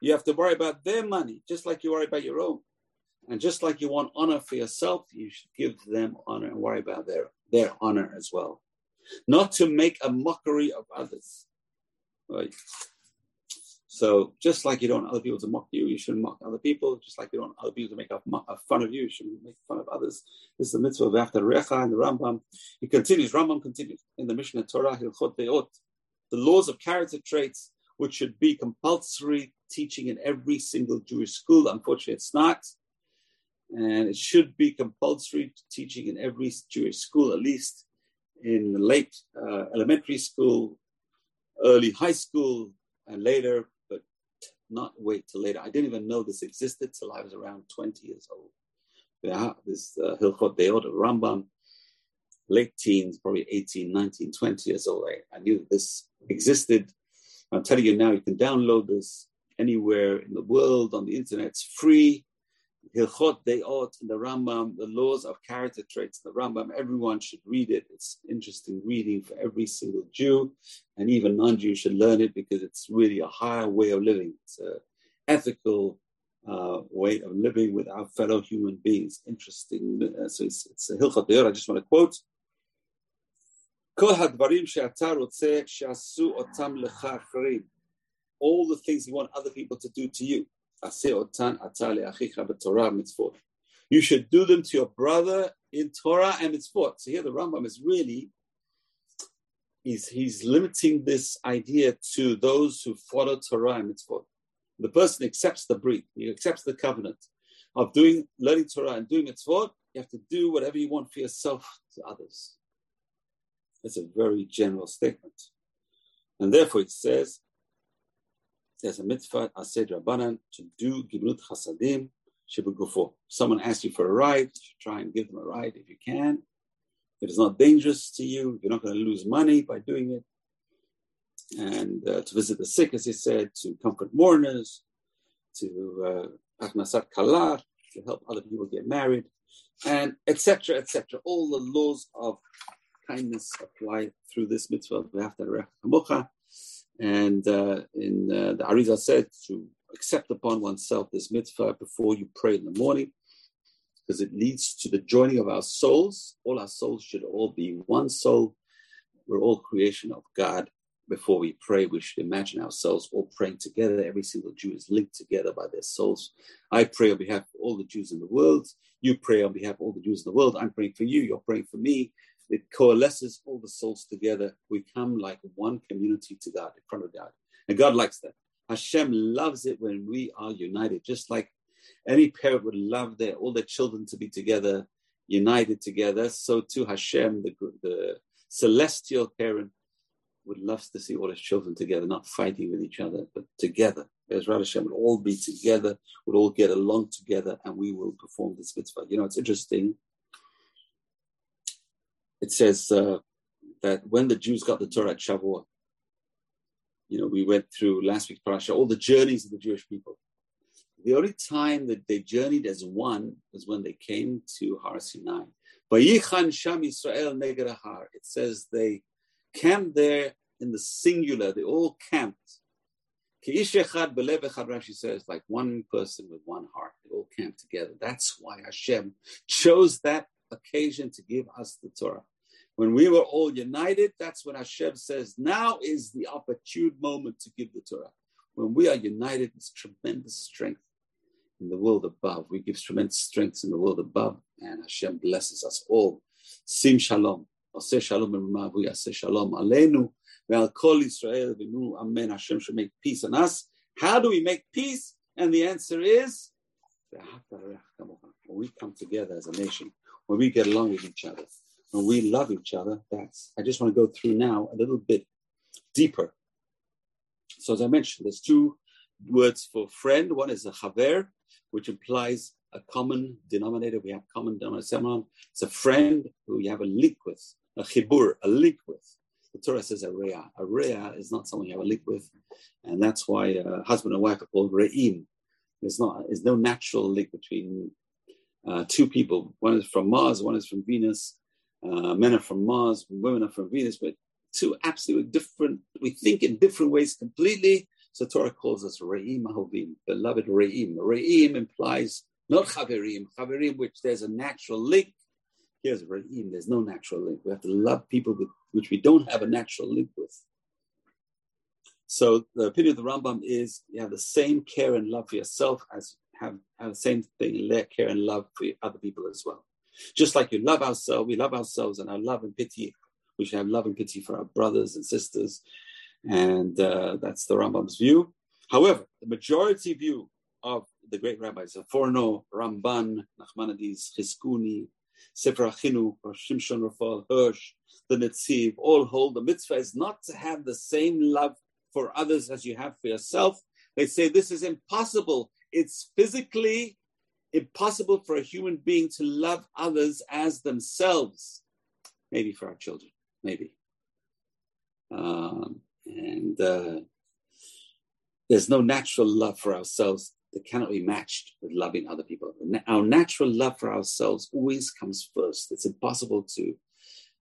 [SPEAKER 1] You have to worry about their money, just like you worry about your own. And just like you want honor for yourself, you should give them honor and worry about their, their honor as well not to make a mockery of others. Right? So just like you don't want other people to mock you, you shouldn't mock other people. Just like you don't want other people to make a fun of you, you shouldn't make fun of others. This is the mitzvah of after Recha and the Rambam. He continues, Rambam continues in the Mishnah Torah, Hilchot Deot, the laws of character traits, which should be compulsory teaching in every single Jewish school. Unfortunately, it's not. And it should be compulsory teaching in every Jewish school, at least in late uh, elementary school, early high school, and later, but not wait till later. I didn't even know this existed till I was around 20 years old. This uh, Hilchot Deot of Rambam, late teens, probably 18, 19, 20 years old. I, I knew this existed. I'm telling you now, you can download this anywhere in the world on the internet. It's free. Hilchot Deot in the Rambam, the laws of character traits in the Rambam. Everyone should read it. It's interesting reading for every single Jew, and even non-Jew should learn it because it's really a higher way of living. It's an ethical uh, way of living with our fellow human beings. Interesting. Uh, so it's, it's a Hilchot Deot. I just want to quote. All the things you want other people to do to you. You should do them to your brother in Torah and mitzvot. So here the Rambam is really, he's, he's limiting this idea to those who follow Torah and mitzvot. The person accepts the brit, he accepts the covenant of doing, learning Torah and doing mitzvot. You have to do whatever you want for yourself to others. That's a very general statement. And therefore it says, there's a mitzvah, ased rabbanan, to do gimlut chasadim shebegufo. Someone asks you for a ride, you try and give them a ride if you can. If it's not dangerous to you, you're not going to lose money by doing it. And uh, to visit the sick, as he said, to comfort mourners, to achnasat uh, to help other people get married, and etc., etc. All the laws of kindness apply through this mitzvah of Kamocha. And uh, in uh, the Arizal said to accept upon oneself this mitzvah before you pray in the morning, because it leads to the joining of our souls. All our souls should all be one soul. We're all creation of God. Before we pray, we should imagine ourselves all praying together. Every single Jew is linked together by their souls. I pray on behalf of all the Jews in the world. You pray on behalf of all the Jews in the world. I'm praying for you. You're praying for me. It coalesces all the souls together. We come like one community to God, in front of God. And God likes that. Hashem loves it when we are united, just like Any parent would love their all their children to be together, united together. So too Hashem, the, the celestial parent, would love to see all his children together, not fighting with each other, but together. Ezra Hashem would all be together, would all get along together, and we will perform this mitzvah. You know, it's interesting. It says uh, that when the Jews got the Torah at Shavuot, you know, we went through last week's parasha, all the journeys of the Jewish people. The only time that they journeyed as one was when they came to Har Sinai. Vayichan Sham Yisrael. It says they camped there in the singular. They all camped. Echad Belev Echad Rashi says, like one person with one heart. They all camped together. That's why Hashem chose that occasion to give us the Torah. When we were all united, that's when Hashem says, now is the opportune moment to give the Torah. When we are united, it's tremendous strength in the world above. We give tremendous strength in the world above, and Hashem blesses us all. Sim shalom. Aseh shalom Mavu Yaseh shalom aleinu ve'al kol Yisrael amen. Hashem should make peace on us. How do we make peace? And the answer is when we come together as a nation, when we get along with each other we love each other, that's, I just want to go through now a little bit deeper. So as I mentioned, there's two words for friend. One is a chaver, which implies a common denominator. We have common denominator. It's a friend who you have a link with, a chibur, a link with. The Torah says a rea. A rea is not someone you have a link with, and that's why husband and wife are called re'im. There's not, there's no natural link between uh, two people. One is from Mars, one is from Venus uh, men are from Mars, women are from Venus, but two absolutely different, we think in different ways completely. So Torah calls us Re'im Ahovim, beloved Re'im. Re'im implies not Chaverim, Chaverim, which there's a natural link. Here's Re'im, there's no natural link. We have to love people with, which we don't have a natural link with. So the opinion of the Rambam is you have the same care and love for yourself as have, have the same thing, care and love for other people as well. Just like you love ourselves, we love ourselves and our love and pity. We should have love and pity for our brothers and sisters. And uh, that's the Rambam's view. However, the majority view of the great rabbis, Sforno, Ramban, Nachmanides, Chizkuni, Sefer HaChinuch, Shimshon Raphael, Hirsch, the Netziv, all hold the mitzvah is not to have the same love for others as you have for yourself. They say this is impossible. It's physically impossible for a human being to love others as themselves. Maybe for our children, maybe. Um, and uh, there's no natural love for ourselves that cannot be matched with loving other people. Our natural love for ourselves always comes first. It's impossible to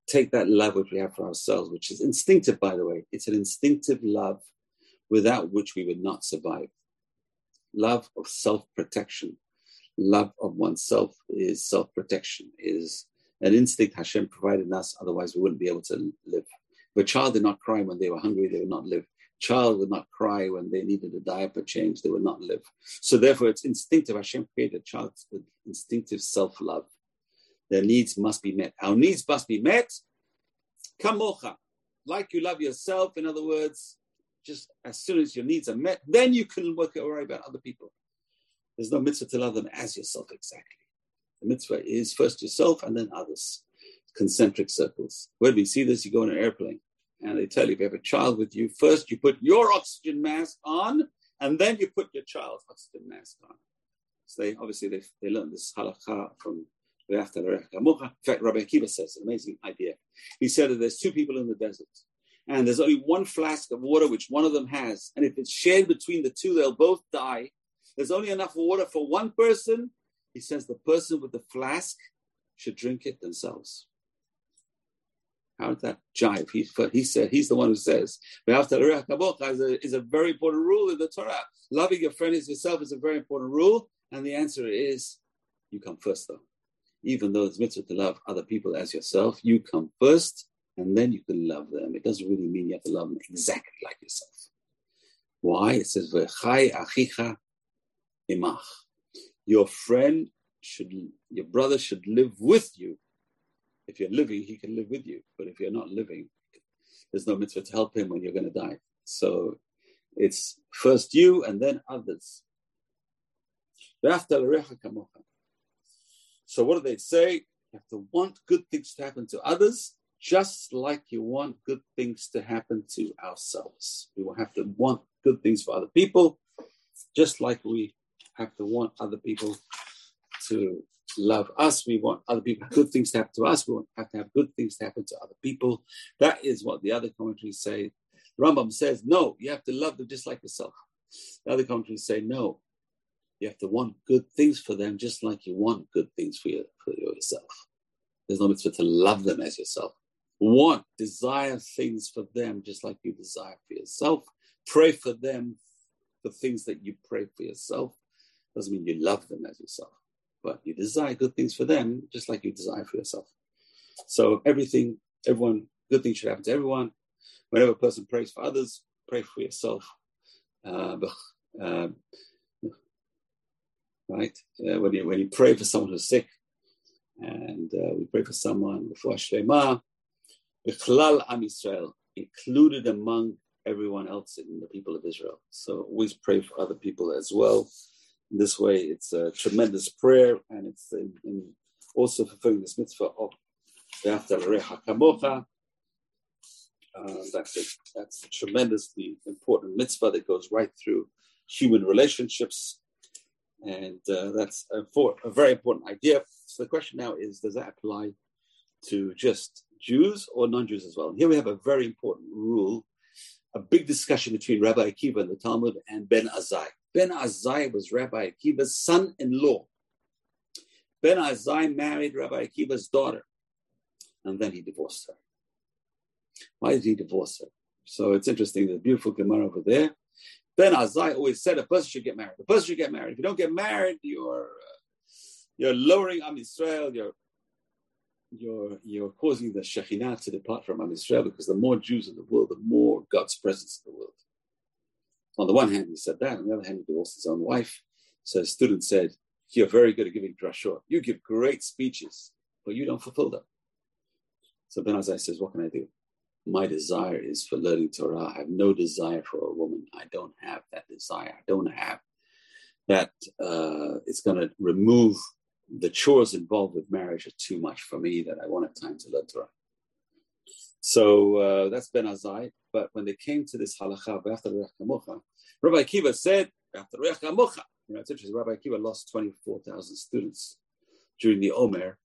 [SPEAKER 1] take that love which we have for ourselves, which is instinctive, by the way. It's an instinctive love without which we would not survive. Love of self protection, love of oneself is self protection, is an instinct Hashem provided us, otherwise, we wouldn't be able to live. A child did not cry when they were hungry, they would not live. Child would not cry when they needed a diaper change, they would not live. So, therefore, it's instinctive. Hashem created a child with instinctive self love. Their needs must be met. Our needs must be met. Kamocha, like you love yourself. In other words, just as soon as your needs are met, then you can work worry about other people. There's no mitzvah to love them as yourself exactly. The mitzvah is first yourself and then others. Concentric circles. Where do we see this? You go in an airplane and they tell you if you have a child with you, first you put your oxygen mask on and then you put your child's oxygen mask on. So they obviously they, they learned this halakha from in fact, Rabbi Akiva says an amazing idea. He said that there's two people in the desert, and there's only one flask of water which one of them has, and if it's shared between the two, they'll both die there's only enough water for one person. He says the person with the flask should drink it themselves. How did that jive? He, he said he's the one who says is a, is a very important rule in the Torah. Loving your friend as yourself is a very important rule, and the answer is you come first though. Even though it's mitzvah to love other people as yourself, you come first, and then you can love them. It doesn't really mean you have to love them exactly like yourself. Why? It says achicha imach. Your friend should, your brother should live with you. If you're living, he can live with you. But if you're not living, there's no mitzvah to help him when you're going to die. So it's first you and then others. So what do they say? You have to want good things to happen to others, just like you want good things to happen to ourselves. We will have to want good things for other people, just like we have to want other people to love us. We want other people good things to happen to us. We have to have good things to happen to other people. That is what the other commentaries say. Rambam says, no, you have to love them just like yourself. The other commentaries say, no, you have to want good things for them just like you want good things for, your, for yourself. There's no mitzvah to love them as yourself. Want, desire things for them just like you desire for yourself. Pray for them the things that you pray for yourself. Doesn't mean you love them as yourself but you desire good things for them just like you desire for yourself. So everything, everyone, good things should happen to everyone. Whenever a person prays for others, pray for yourself. Uh, uh, right? Uh, when, you, when you pray for someone who's sick, and uh, we pray for someone before Shlema, Bichlal Am Israel, included among everyone else in the people of Israel. So always pray for other people as well. In this way, it's a tremendous prayer, and it's in, in also fulfilling this mitzvah of Kamocha. Uh, that's that's a tremendously important mitzvah that goes right through human relationships, and uh, that's a, for, a very important idea. So the question now is, does that apply to just Jews or non-Jews as well? And here we have a very important rule, a big discussion between Rabbi Akiva and the Talmud and Ben Azai. Ben Azai was Rabbi Akiva's son-in-law. Ben Azai married Rabbi Akiva's daughter, and then he divorced her. Why did he divorce her? So it's interesting. The beautiful Gemara over there. Ben Azai always said a person should get married. A person should get married. If you don't get married, you're uh, you're lowering Am Yisrael. You're you're you're causing the Shekhinah to depart from Am Yisrael because the more Jews in the world, the more God's presence in the world. On the one hand, he said that. On the other hand, he divorced his own wife. So a student said, You're very good at giving drashot. You give great speeches, but you don't fulfill them. So Ben Azai says, What can I do? My desire is for learning Torah. I have no desire for a woman. I don't have that desire. I don't have that. Uh, it's going to remove the chores involved with marriage are too much for me that I won't have time to learn Torah. So uh, that's Ben Azai. But when they came to this halacha, Rabbi Akiva said, after you know, it's interesting, Rabbi Akiva lost 24,000 students during the Omer,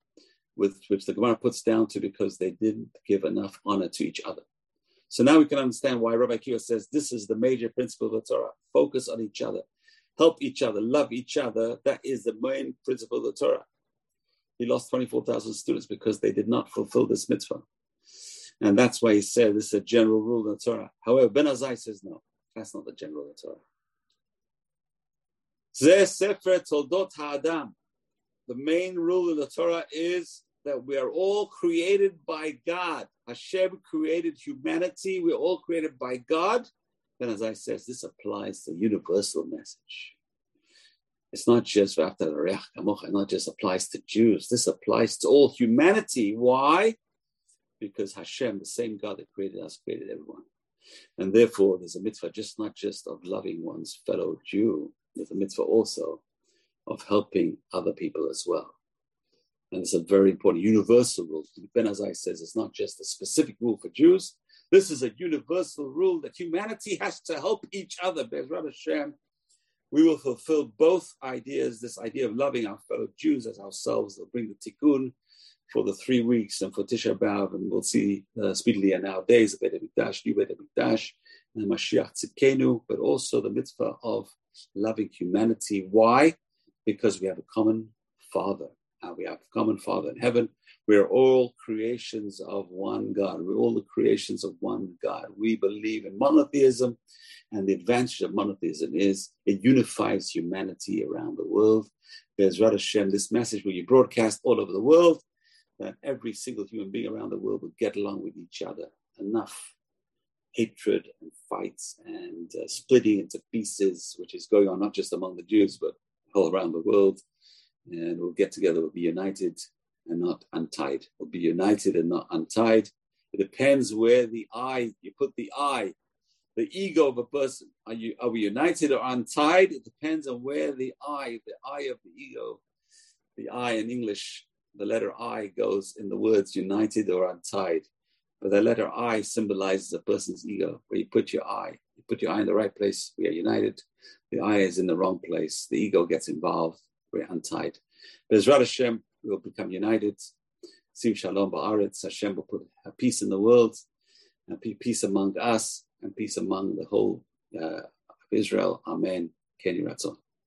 [SPEAKER 1] with which the Gemara puts down to because they didn't give enough honor to each other. So now we can understand why Rabbi Akiva says this is the major principle of the Torah. Focus on each other, help each other, love each other. That is the main principle of the Torah. He lost 24,000 students because they did not fulfill this mitzvah. And that's why he said this is a general rule in the Torah. However, Ben Azai says no, that's not the general in the Torah. The main rule in the Torah is that we are all created by God. Hashem created humanity. We're all created by God. Ben Azai says this applies to universal message. It's not just the not just applies to Jews. This applies to all humanity. Why? Because Hashem, the same God that created us, created everyone. And therefore, there's a mitzvah just not just of loving one's fellow Jew, there's a mitzvah also of helping other people as well. And it's a very important universal rule. Ben Azai says it's not just a specific rule for Jews. This is a universal rule that humanity has to help each other. Bezrat Hashem, we will fulfill both ideas, this idea of loving our fellow Jews as ourselves, they'll bring the tikkun, for the three weeks and for Tisha B'Av, and we'll see uh, speedily in our days the Beit HaMikdash, new Beit HaMikdash, and Mashiach Tzidkenu, but also the mitzvah of loving humanity. Why? Because we have a common Father. Uh, we have a common Father in heaven. We are all creations of one God. We're all the creations of one God. We believe in monotheism, and the advantage of monotheism is it unifies humanity around the world. There's Hashem, this message will be broadcast all over the world that every single human being around the world would get along with each other. Enough hatred and fights and uh, splitting into pieces, which is going on not just among the Jews, but all around the world. And we'll get together, we'll be united and not untied. We'll be united and not untied. It depends where the eye, you put the eye. the ego of a person. Are you are we united or untied? It depends on where the I, the I of the ego, the I in English, the letter I goes in the words united or untied. But the letter I symbolizes a person's ego, where you put your I. You put your I in the right place, we are united. The I is in the wrong place, the ego gets involved, we're untied. But Ezrat Hashem, we will become united. Sim Shalom Ba'aretz, Hashem will put a peace in the world, and peace among us, and peace among the whole uh, of Israel. Amen. Kenny Ratzon.